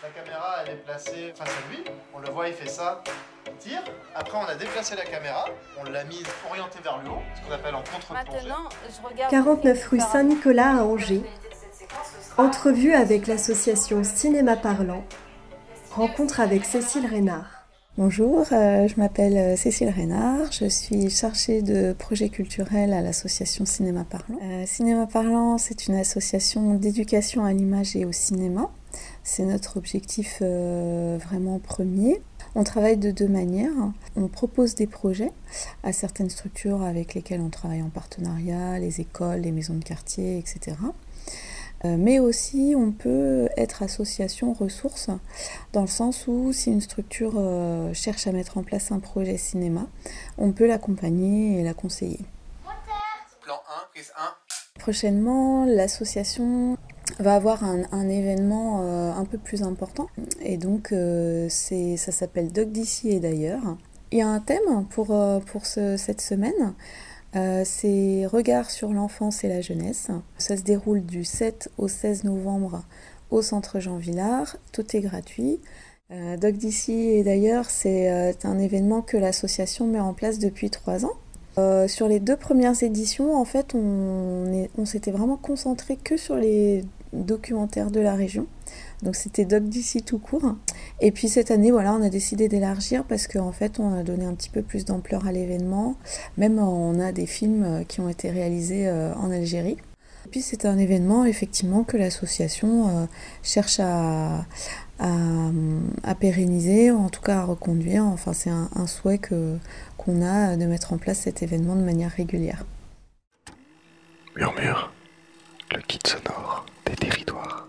La caméra, elle est placée face à lui. On le voit, il fait ça, il tire. Après, on a déplacé la caméra, on l'a mise orientée vers le haut, ce qu'on appelle en contre-plongée. 49 rue Saint-Nicolas à Angers. Entrevue avec l'association Cinéma Parlant. Rencontre avec Cécile Reynard. Bonjour, euh, je m'appelle euh, Cécile Reynard, je suis chargée de projet culturel à l'association Cinéma Parlant. Euh, cinéma Parlant, c'est une association d'éducation à l'image et au cinéma. C'est notre objectif vraiment premier. On travaille de deux manières. On propose des projets à certaines structures avec lesquelles on travaille en partenariat, les écoles, les maisons de quartier, etc. Euh, mais aussi on peut être association ressources dans le sens où si une structure euh, cherche à mettre en place un projet cinéma, on peut l'accompagner et la conseiller. Plan 1, prise 1. Prochainement, l'association va avoir un, événement euh, un peu plus important et donc ça s'appelle Doc d'ici et d'ailleurs. Il y a un thème pour, pour cette semaine euh, c'est Regard sur l'enfance et la jeunesse. Ça se déroule du 7 au 16 novembre au centre Jean Villard. Tout est gratuit. Euh, Doc d'ici et d'ailleurs, c'est euh, un événement que l'association met en place depuis trois ans. sur les deux premières éditions, en fait, on s'était vraiment concentré que sur les documentaires de la région. Donc c'était Doc d'ici tout court. Et puis cette année, voilà, on a décidé d'élargir parce qu'en fait, on a donné un petit peu plus d'ampleur à l'événement. Même on a des films euh, qui ont été réalisés euh, en Algérie. Et puis c'est un événement effectivement que l'association euh, cherche à, pérenniser, en tout cas à reconduire. Enfin, c'est un, souhait que, qu'on a de mettre en place cet événement de manière régulière. Murmure, le kit sonore des territoires.